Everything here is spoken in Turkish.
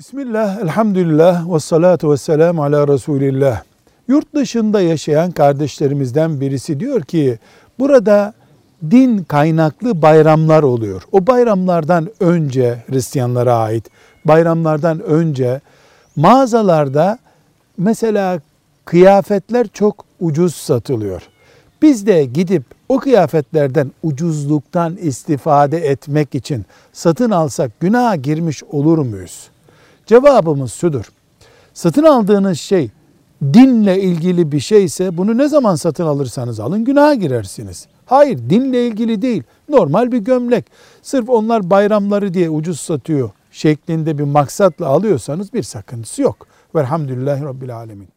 Bismillah, elhamdülillah, ve salatu ve selamu ala Resulillah. Yurt dışında yaşayan kardeşlerimizden birisi diyor ki, burada din kaynaklı bayramlar oluyor. O bayramlardan önce Hristiyanlara ait bayramlardan önce mağazalarda mesela kıyafetler çok ucuz satılıyor. Biz de gidip o kıyafetlerden ucuzluktan istifade etmek için satın alsak günaha girmiş olur muyuz? Cevabımız şudur. Satın aldığınız şey dinle ilgili bir şeyse bunu ne zaman satın alırsanız alın günaha girersiniz. Hayır dinle ilgili değil. Normal bir gömlek. Sırf onlar bayramları diye ucuz satıyor şeklinde bir maksatla alıyorsanız bir sakıntısı yok. Velhamdülillahi Rabbil Alemin.